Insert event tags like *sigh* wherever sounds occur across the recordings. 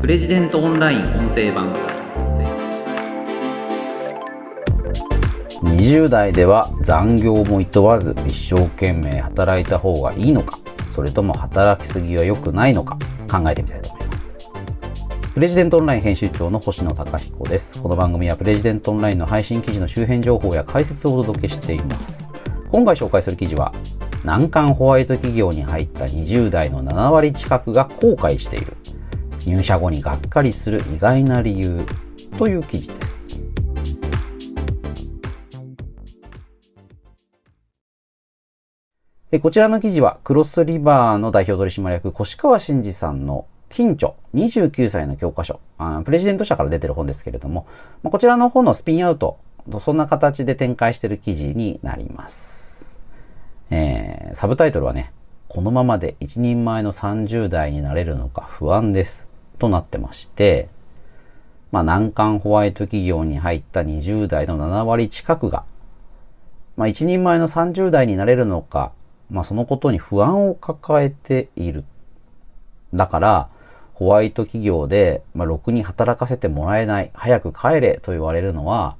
プレジデントオンライン音声版。20代では残業も厭わず一生懸命働いた方がいいのかそれとも働きすぎは良くないのか考えてみたいと思います。プレジデントオンライン編集長の星野貴彦です。この番組はプレジデントオンラインの配信記事の周辺情報や解説をお届けしています。今回紹介する記事は難関ホワイト企業に入った20代の7割近くが後悔している。入社後にがっかりする意外な理由という記事です。こちらの記事はクロスリバーの代表取締役越川真二さんの近著29歳の教科書。プレジデント社から出てる本ですけれどもこちらの本のスピンアウトそんな形で展開している記事になります、えー、サブタイトルはねこのままで一人前の30代になれるのか不安です。となってまして、まあ難関ホワイト企業に入った20代の7割近くが、まあ一人前の30代になれるのか、まあそのことに不安を抱えている。だから、ホワイト企業で、まあ、ろくに働かせてもらえない、早く帰れと言われるのは、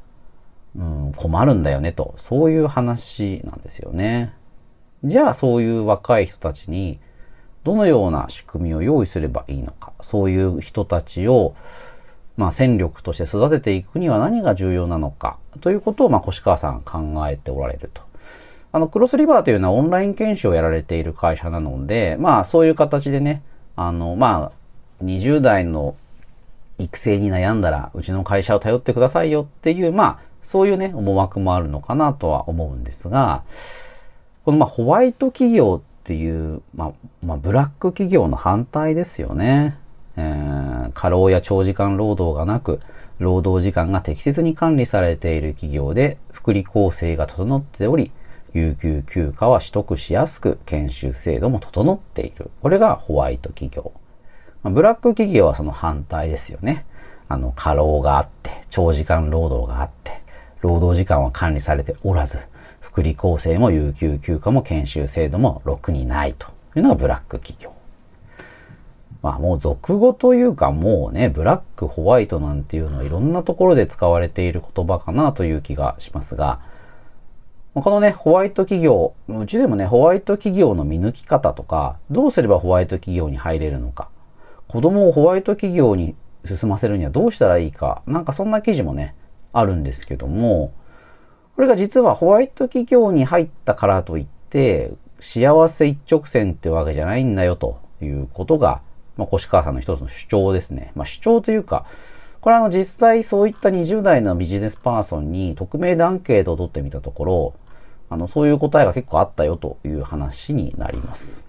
うん、困るんだよねと、そういう話なんですよね。じゃあそういう若い人たちに、どのような仕組みを用意すればいいのか、そういう人たちを、まあ、戦力として育てていくには何が重要なのか、ということを、まあ、越川さん考えておられると。あの、クロスリバーというのはオンライン研修をやられている会社なので、まあ、そういう形でね、あの、まあ、20代の育成に悩んだら、うちの会社を頼ってくださいよっていう、まあ、そういうね、思惑もあるのかなとは思うんですが、このまあホワイト企業っていう、まあ、まあ、ブラック企業の反対ですよね。えー、過労や長時間労働がなく、労働時間が適切に管理されている企業で、福利厚生が整っており、有給休暇は取得しやすく、研修制度も整っている。これがホワイト企業。まあ、ブラック企業はその反対ですよね。あの、過労があって、長時間労働があって、労働時間は管理されておらず、福利厚生も有給休暇も研修制度もろくにないというのがブラック企業。まあもう俗語というかもうね、ブラック、ホワイトなんていうのはいろんなところで使われている言葉かなという気がしますが、このね、ホワイト企業、うちでもね、ホワイト企業の見抜き方とか、どうすればホワイト企業に入れるのか、子供をホワイト企業に進ませるにはどうしたらいいか、なんかそんな記事もね、あるんですけども、これが実はホワイト企業に入ったからといって、幸せ一直線ってわけじゃないんだよということが、まあ、越川さんの一つの主張ですね。まあ、主張というか、これはあの実際そういった20代のビジネスパーソンに匿名でアンケートを取ってみたところ、あの、そういう答えが結構あったよという話になります。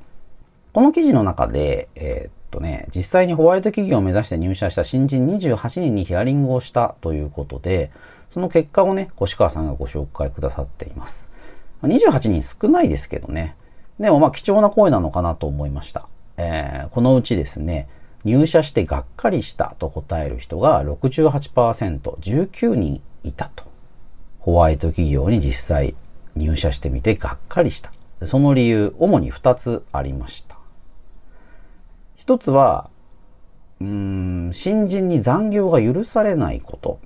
この記事の中で、えー、っとね、実際にホワイト企業を目指して入社した新人28人にヒアリングをしたということで、その結果をね、越川さんがご紹介くださっています。28人少ないですけどね。でもまあ貴重な声なのかなと思いました。えー、このうちですね、入社してがっかりしたと答える人が68%、19人いたと。ホワイト企業に実際入社してみてがっかりした。その理由、主に2つありました。1つは、うん、新人に残業が許されないこと。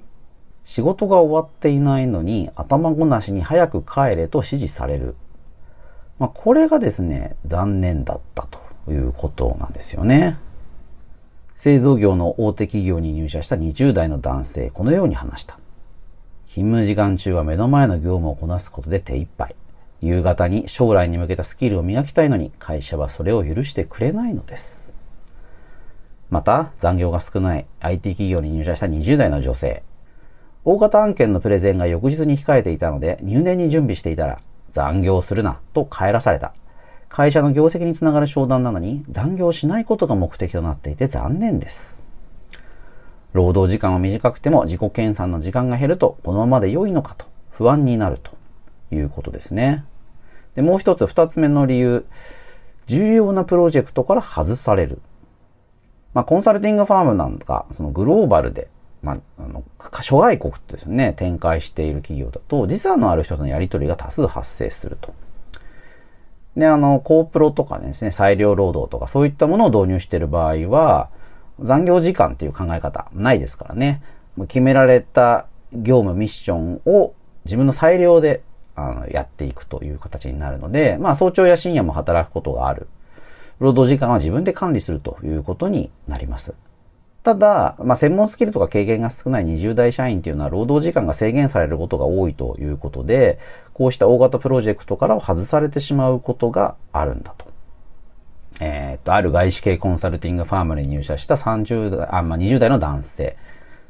仕事が終わっていないのに頭ごなしに早く帰れと指示される。まあ、これがですね、残念だったということなんですよね。製造業の大手企業に入社した20代の男性、このように話した。勤務時間中は目の前の業務をこなすことで手一杯。夕方に将来に向けたスキルを磨きたいのに会社はそれを許してくれないのです。また、残業が少ない IT 企業に入社した20代の女性。大型案件のプレゼンが翌日に控えていたので入念に準備していたら残業するなと帰らされた。会社の業績につながる商談なのに残業しないことが目的となっていて残念です。労働時間は短くても自己研鑽の時間が減るとこのままで良いのかと不安になるということですね。で、もう一つ二つ目の理由。重要なプロジェクトから外される。まあ、コンサルティングファームなんか、そのグローバルでまあ、あの、諸外国ですね、展開している企業だと、時差のある人とのやり取りが多数発生すると。で、あの、コープロとかですね、裁量労働とかそういったものを導入している場合は、残業時間っていう考え方ないですからね。決められた業務ミッションを自分の裁量であのやっていくという形になるので、まあ早朝や深夜も働くことがある。労働時間は自分で管理するということになります。ただ、まあ、専門スキルとか経験が少ない20代社員っていうのは労働時間が制限されることが多いということで、こうした大型プロジェクトから外されてしまうことがあるんだと。えー、っと、ある外資系コンサルティングファームに入社した30代、あ、まあ、20代の男性、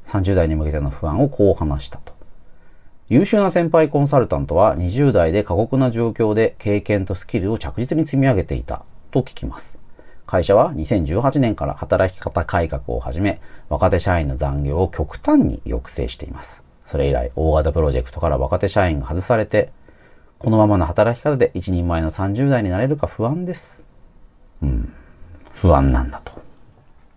30代に向けての不安をこう話したと。優秀な先輩コンサルタントは20代で過酷な状況で経験とスキルを着実に積み上げていたと聞きます。会社は2018年から働き方改革を始め、若手社員の残業を極端に抑制しています。それ以来、大型プロジェクトから若手社員が外されて、このままの働き方で一人前の30代になれるか不安です。うん。不安なんだと。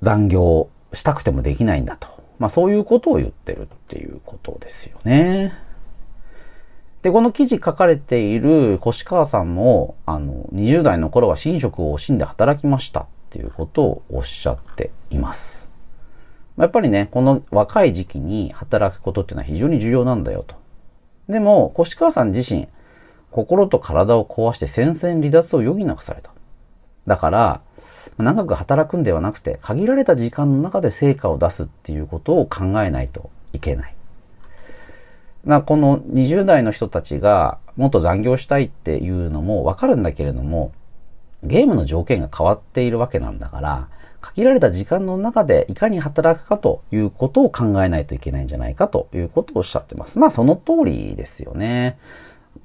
残業したくてもできないんだと。まあそういうことを言ってるっていうことですよね。で、この記事書かれている越川さんも、あの、20代の頃は寝食を惜しんで働きましたっていうことをおっしゃっています。やっぱりね、この若い時期に働くことっていうのは非常に重要なんだよと。でも、越川さん自身、心と体を壊して戦線離脱を余儀なくされた。だから、長く働くんではなくて、限られた時間の中で成果を出すっていうことを考えないといけない。なこの20代の人たちがもっと残業したいっていうのもわかるんだけれども、ゲームの条件が変わっているわけなんだから、限られた時間の中でいかに働くかということを考えないといけないんじゃないかということをおっしゃってます。まあその通りですよね。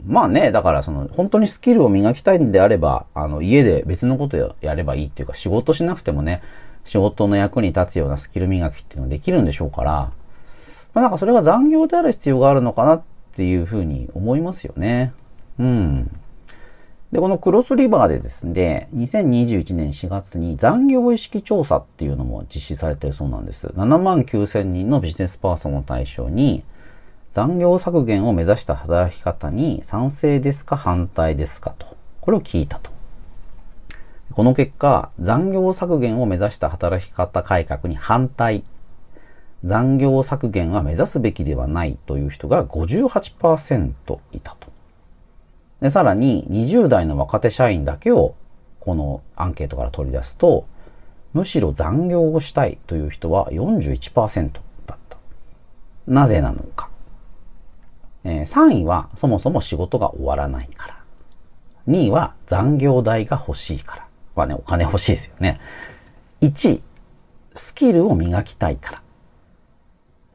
まあね、だからその本当にスキルを磨きたいんであれば、あの家で別のことやればいいっていうか仕事しなくてもね、仕事の役に立つようなスキル磨きっていうのができるんでしょうから、まあなんかそれが残業である必要があるのかなっていうふうに思いますよね。うん。で、このクロスリバーでですね、2021年4月に残業意識調査っていうのも実施されているそうなんです。7万9000人のビジネスパーソンを対象に、残業削減を目指した働き方に賛成ですか反対ですかと。これを聞いたと。この結果、残業削減を目指した働き方改革に反対残業削減は目指すべきではないという人が58%いたと。でさらに20代の若手社員だけをこのアンケートから取り出すと、むしろ残業をしたいという人は41%だった。なぜなのか。えー、3位はそもそも仕事が終わらないから。2位は残業代が欲しいから。まあね、お金欲しいですよね。1位、スキルを磨きたいから。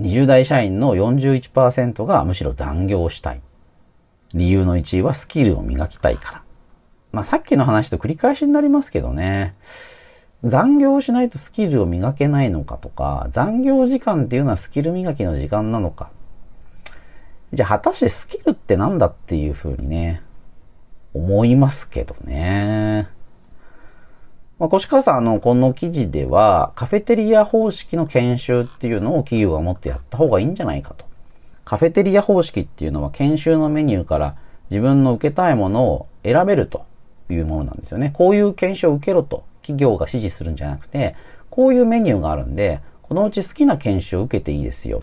20代社員の41%がむしろ残業したい。理由の1位はスキルを磨きたいから。まあさっきの話と繰り返しになりますけどね。残業しないとスキルを磨けないのかとか、残業時間っていうのはスキル磨きの時間なのか。じゃあ果たしてスキルって何だっていうふうにね、思いますけどね。まあ、越川さん、あの、この記事では、カフェテリア方式の研修っていうのを企業がもっとやった方がいいんじゃないかと。カフェテリア方式っていうのは研修のメニューから自分の受けたいものを選べるというものなんですよね。こういう研修を受けろと企業が指示するんじゃなくて、こういうメニューがあるんで、このうち好きな研修を受けていいですよ。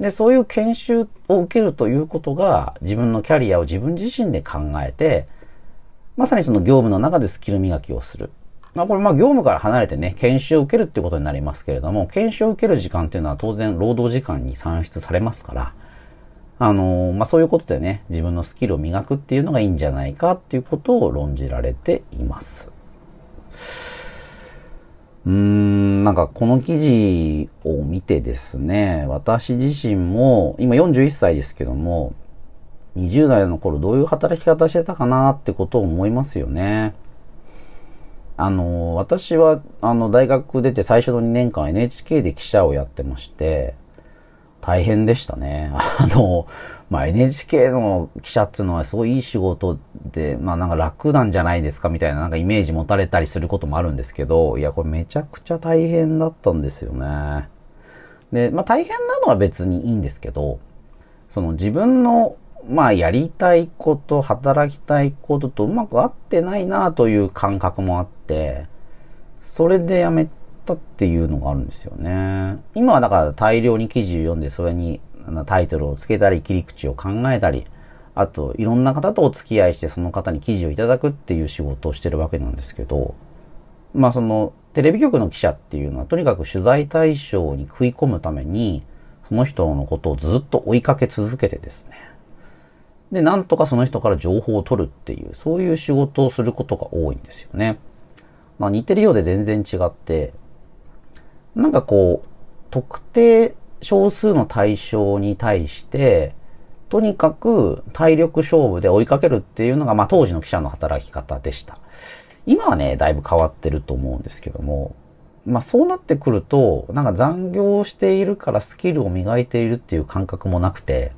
で、そういう研修を受けるということが自分のキャリアを自分自身で考えて、まさにその業務の中でスキル磨きをする。まあこれまあ業務から離れてね、研修を受けるっていうことになりますけれども、研修を受ける時間っていうのは当然労働時間に算出されますから、あのまあそういうことでね、自分のスキルを磨くっていうのがいいんじゃないかっていうことを論じられています。うーん、なんかこの記事を見てですね、私自身も、今41歳ですけども、20代の頃どういう働き方してたかなってことを思いますよね。あの、私は、あの、大学出て最初の2年間 NHK で記者をやってまして、大変でしたね。*laughs* あの、まあ、NHK の記者っていうのはすごいいい仕事で、まあなんか楽なんじゃないですかみたいななんかイメージ持たれたりすることもあるんですけど、いや、これめちゃくちゃ大変だったんですよね。で、まあ大変なのは別にいいんですけど、その自分のまあやりたいこと、働きたいこととうまく合ってないなという感覚もあって、それでやめたっていうのがあるんですよね。今はだから大量に記事を読んでそれにタイトルをつけたり切り口を考えたり、あといろんな方とお付き合いしてその方に記事をいただくっていう仕事をしてるわけなんですけど、まあそのテレビ局の記者っていうのはとにかく取材対象に食い込むためにその人のことをずっと追いかけ続けてですね。で、なんとかその人から情報を取るっていう、そういう仕事をすることが多いんですよね。まあ似てるようで全然違って、なんかこう、特定少数の対象に対して、とにかく体力勝負で追いかけるっていうのが、まあ当時の記者の働き方でした。今はね、だいぶ変わってると思うんですけども、まあそうなってくると、なんか残業しているからスキルを磨いているっていう感覚もなくて、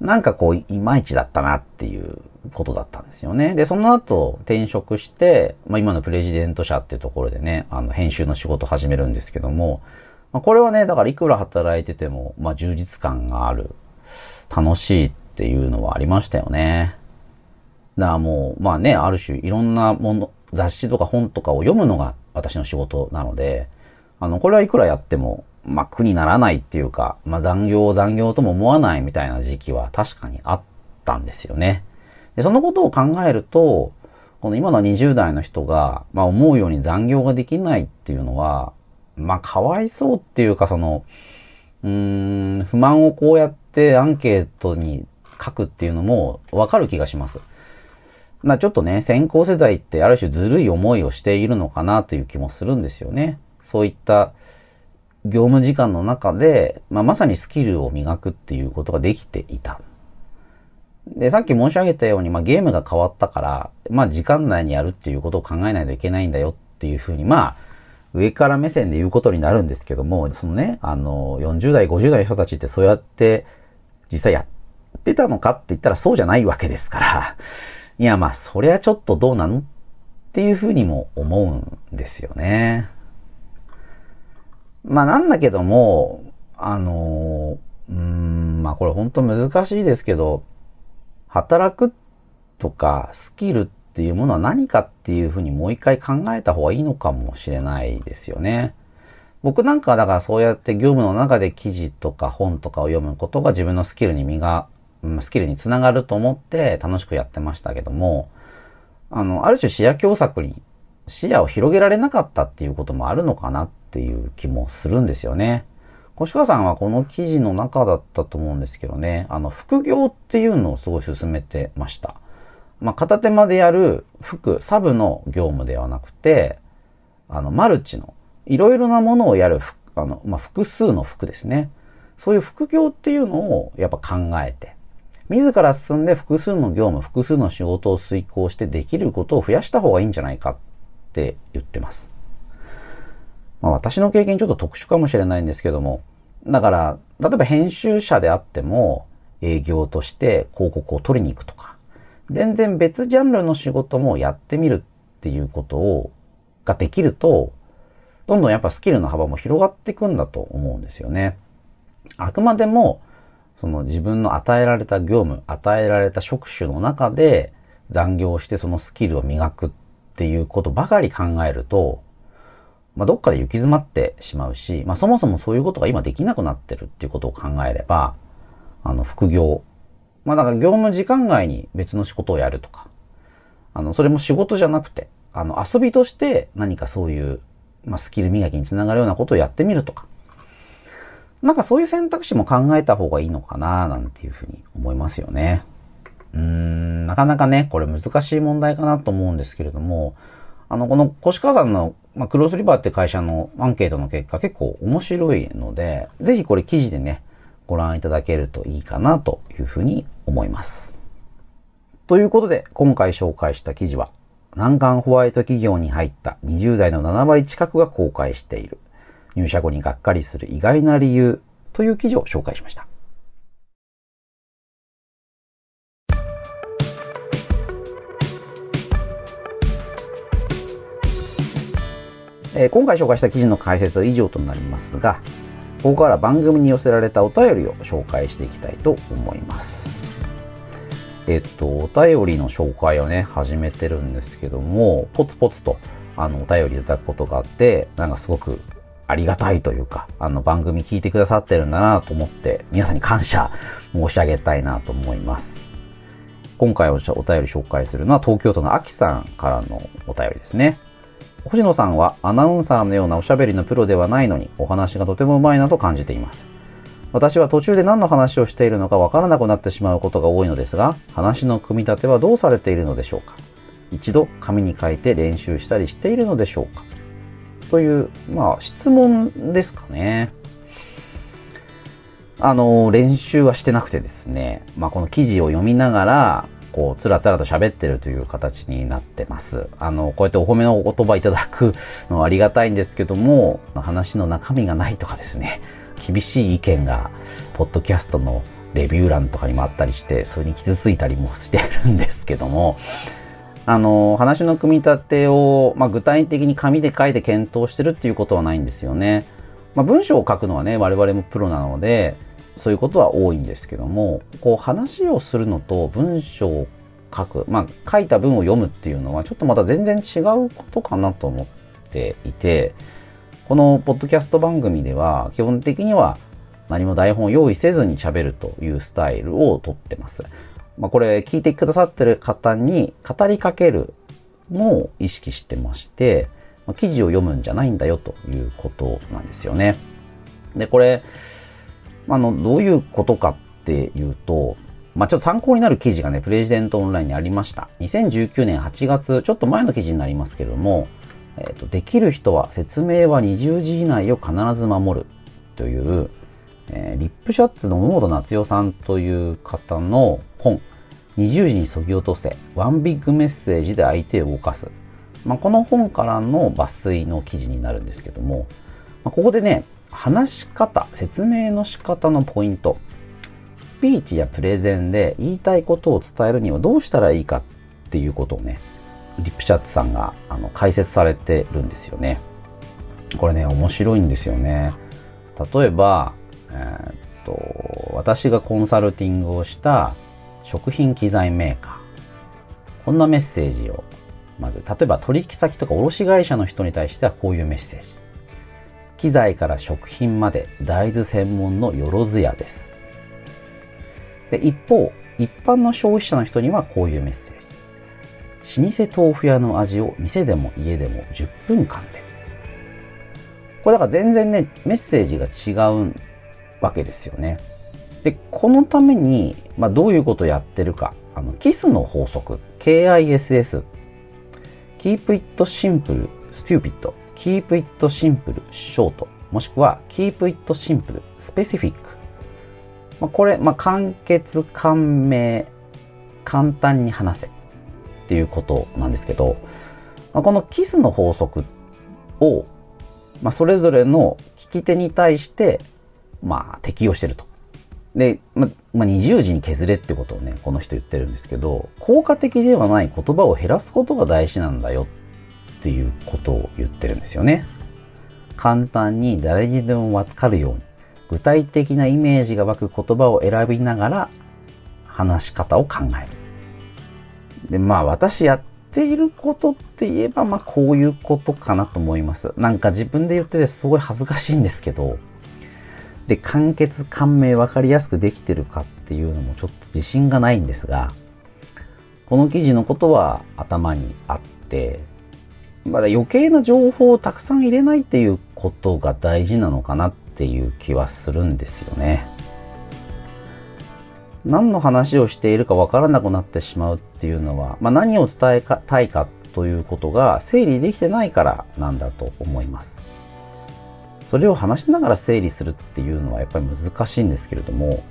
なんかこう、いまいちだったなっていうことだったんですよね。で、その後転職して、まあ今のプレジデント社っていうところでね、あの編集の仕事始めるんですけども、まあ、これはね、だからいくら働いてても、まあ充実感がある、楽しいっていうのはありましたよね。だからもう、まあね、ある種いろんなもの、雑誌とか本とかを読むのが私の仕事なので、あの、これはいくらやっても、まあ苦にならないっていうか、まあ残業残業とも思わないみたいな時期は確かにあったんですよね。で、そのことを考えると、この今の20代の人が、まあ思うように残業ができないっていうのは、まあかわいそうっていうかその、うーん、不満をこうやってアンケートに書くっていうのもわかる気がします。まちょっとね、先行世代ってある種ずるい思いをしているのかなという気もするんですよね。そういった業務時間の中で、まあ、まさにスキルを磨くっていうことができていた。で、さっき申し上げたように、まあ、ゲームが変わったから、まあ、時間内にやるっていうことを考えないといけないんだよっていうふうに、まあ、上から目線で言うことになるんですけども、そのね、あの、40代、50代の人たちってそうやって実際やってたのかって言ったらそうじゃないわけですから、いや、まあ、そりゃちょっとどうなのっていうふうにも思うんですよね。まあ、なんだけども、あの、うん、まあ、これ本当難しいですけど、働くとかスキルっていうものは何かっていうふうにもう一回考えた方がいいのかもしれないですよね。僕なんかはだからそうやって業務の中で記事とか本とかを読むことが自分のスキルに身がスキルにつながると思って楽しくやってましたけども、あの、ある種視野狭窄に視野を広げられなかったっていうこともあるのかなってていう気もするんですよね。越川さんはこの記事の中だったと思うんですけどね、あの、副業っていうのをすごい進めてました。まあ、片手間でやる副、サブの業務ではなくて、あの、マルチの、いろいろなものをやる、あの、まあ、複数の服ですね。そういう副業っていうのをやっぱ考えて、自ら進んで複数の業務、複数の仕事を遂行してできることを増やした方がいいんじゃないかって言ってます。まあ、私の経験ちょっと特殊かもしれないんですけども、だから、例えば編集者であっても、営業として広告を取りに行くとか、全然別ジャンルの仕事もやってみるっていうことを、ができると、どんどんやっぱスキルの幅も広がっていくんだと思うんですよね。あくまでも、その自分の与えられた業務、与えられた職種の中で残業してそのスキルを磨くっていうことばかり考えると、まあ、どっかで行き詰まってしまうし、まあ、そもそもそういうことが今できなくなってるっていうことを考えれば、あの、副業。まあ、だから業務時間外に別の仕事をやるとか、あの、それも仕事じゃなくて、あの、遊びとして何かそういう、まあ、スキル磨きにつながるようなことをやってみるとか、なんかそういう選択肢も考えた方がいいのかななんていうふうに思いますよね。うーん、なかなかね、これ難しい問題かなと思うんですけれども、あの、この越川さんの、まあ、クロスリバーって会社のアンケートの結果結構面白いので、ぜひこれ記事でね、ご覧いただけるといいかなというふうに思います。ということで、今回紹介した記事は、難関ホワイト企業に入った20代の7倍近くが公開している入社後にがっかりする意外な理由という記事を紹介しました。えー、今回紹介した記事の解説は以上となりますが、ここから番組に寄せられたお便りを紹介していきたいと思います。えっと、お便りの紹介をね、始めてるんですけども、ポツポツと、あの、お便りいただくことがあって、なんかすごくありがたいというか、あの、番組聞いてくださってるんだなと思って、皆さんに感謝申し上げたいなと思います。今回お便り紹介するのは東京都のあきさんからのお便りですね。星野さんはアナウンサーのようなおしゃべりのプロではないのにお話がとてもうまいなと感じています。私は途中で何の話をしているのかわからなくなってしまうことが多いのですが、話の組み立てはどうされているのでしょうか一度紙に書いて練習したりしているのでしょうかという、まあ、質問ですかね。あの、練習はしてなくてですね、まあ、この記事を読みながら、こう、つらつらと喋ってるという形になってます。あの、こうやってお褒めのお言葉いただくのは *laughs* ありがたいんですけども、話の中身がないとかですね、厳しい意見が、ポッドキャストのレビュー欄とかにもあったりして、それに傷ついたりもしてるんですけども、あの、話の組み立てを、まあ、具体的に紙で書いて検討してるっていうことはないんですよね。まあ、文章を書くのはね、我々もプロなので、そういうことは多いんですけどもこう話をするのと文章を書くまあ書いた文を読むっていうのはちょっとまた全然違うことかなと思っていてこのポッドキャスト番組では基本的には何も台本を用意せずに喋るというスタイルをとってます。まあ、これ聞いてくださってる方に語りかけるのを意識してまして、まあ、記事を読むんじゃないんだよということなんですよね。で、これ、あの、どういうことかっていうと、まあ、ちょっと参考になる記事がね、プレジデントオンラインにありました。2019年8月、ちょっと前の記事になりますけれども、えっ、ー、と、できる人は説明は20時以内を必ず守るという、えー、リップシャッツの桃本夏代さんという方の本、20時にそぎ落とせ、ワンビッグメッセージで相手を動かす。まあ、この本からの抜粋の記事になるんですけども、まあ、ここでね、話し方、説明の仕方のポイント、スピーチやプレゼンで言いたいことを伝えるにはどうしたらいいかっていうことをね、リップシャツさんがあの解説されてるんですよね。これね、面白いんですよね。例えば、えー、っと、私がコンサルティングをした食品機材メーカー。こんなメッセージを、まず、例えば取引先とか卸会社の人に対してはこういうメッセージ。機材から食品まで大豆専門のよろずやです。で一方、一般の消費者の人にはこういうメッセージ。老舗豆腐屋の味を店でも家でも10分間で。これだから全然ね、メッセージが違うわけですよね。で、このために、まあ、どういうことをやってるか。あの、KISS の法則。KISS。Keep it simple, stupid. Keep it simple, short もしくは keep it simple, specific まあ、これ、まあ、簡潔、簡明、簡単に話せっていうことなんですけど、まあ、このキスの法則を、まあ、それぞれの聞き手に対して、まあ、適用してると。で、ままあ、二重時に削れってことをね、この人言ってるんですけど、効果的ではない言葉を減らすことが大事なんだよっていうことを言ってるんですよね。簡単に誰にでもわかるように具体的なイメージが湧く言葉を選びながら話し方を考える。で、まあ私やっていることって言えばまあこういうことかなと思います。なんか自分で言っててすごい恥ずかしいんですけど、で、簡潔、簡明、わかりやすくできてるかっていうのもちょっと自信がないんですが、この記事のことは頭にあって、まだ余計な情報をたくさん入れないっていうことが大事なのかなっていう気はするんですよね。何の話をしているかわからなくなってしまうっていうのは、まあ、何を伝えたいかということが整理できてないからなんだと思います。それを話しながら整理するっていうのはやっぱり難しいんですけれども、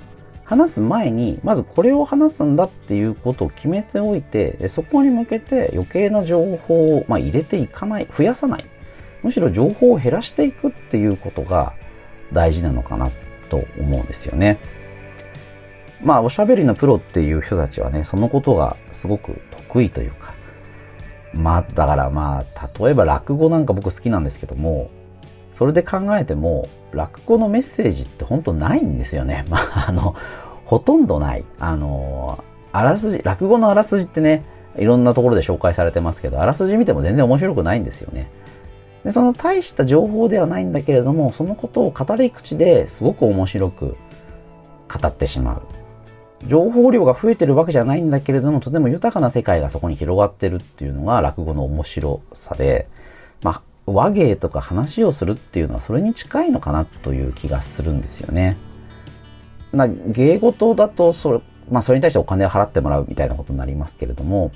話す前に、まずこれを話すんだっていうことを決めておいて、そこに向けて余計な情報を、まあ、入れていかない、増やさない。むしろ情報を減らしていくっていうことが大事なのかなと思うんですよね。まあ、おしゃべりのプロっていう人たちはね、そのことがすごく得意というか、まあ、だからまあ、例えば落語なんか僕好きなんですけども、それで考えても、落語のメッセージって本当ないんですよね。*laughs* まあ、あの、ほとんどない。あの、あらすじ、落語のあらすじってね、いろんなところで紹介されてますけど、あらすじ見ても全然面白くないんですよね。で、その大した情報ではないんだけれども、そのことを語り口ですごく面白く語ってしまう。情報量が増えてるわけじゃないんだけれども、とても豊かな世界がそこに広がってるっていうのが落語の面白さで、まあ、和芸とか話をするっていうのはそれに近いのかなという気がするんですよね。な芸事だとそれ、まあ、それに対してお金を払ってもらうみたいなことになりますけれども、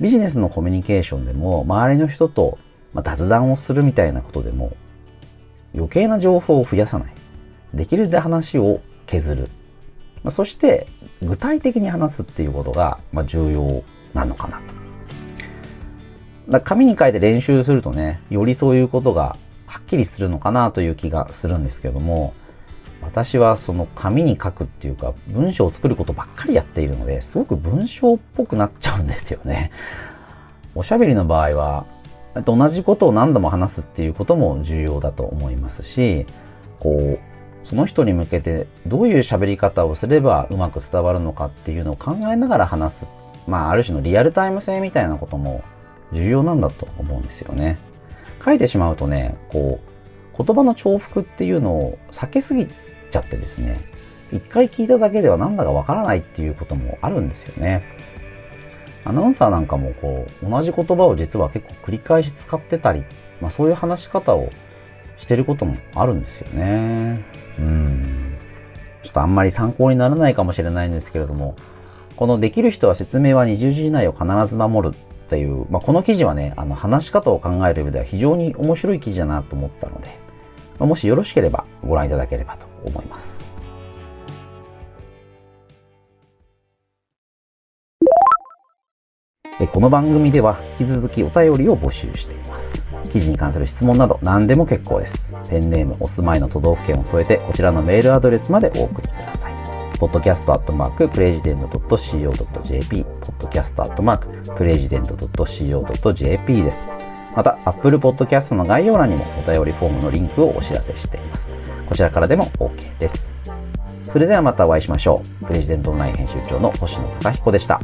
ビジネスのコミュニケーションでも、周りの人と雑談をするみたいなことでも、余計な情報を増やさない。できるだけ話を削る。そして、具体的に話すっていうことが、重要なのかな。だ紙に書いて練習するとね、よりそういうことがはっきりするのかなという気がするんですけども、私はその紙に書くっていうか文章を作ることばっかりやっているのですごく文章っぽくなっちゃうんですよね。おしゃべりの場合は同じことを何度も話すっていうことも重要だと思いますしこうその人に向けてどういう喋り方をすればうまく伝わるのかっていうのを考えながら話すまあある種のリアルタイム性みたいなことも重要なんだと思うんですよね。書いてしまうとねこう言葉の重複っていうのを避けすぎちゃってですね一回聞いただけではなんだかわからないっていうこともあるんですよね。アナウンサーなんかもこう同じ言葉を実は結構繰り返し使ってたり、まあ、そういう話し方をしてることもあるんですよね。うん。ちょっとあんまり参考にならないかもしれないんですけれども、このできる人は説明は20字以内を必ず守るっていう、まあ、この記事はね、あの話し方を考える上では非常に面白い記事だなと思ったので、まあ、もしよろしければご覧いただければと思います。この番組では引き続きお便りを募集しています。記事に関する質問など何でも結構です。ペンネーム、お住まいの都道府県を添えてこちらのメールアドレスまでお送りください。podcast.president.co.jp podcast.president.co.jp です。また、Apple Podcast の概要欄にもお便りフォームのリンクをお知らせしています。こちらからでも OK です。それではまたお会いしましょう。プレジデントオンライン編集長の星野貴彦でした。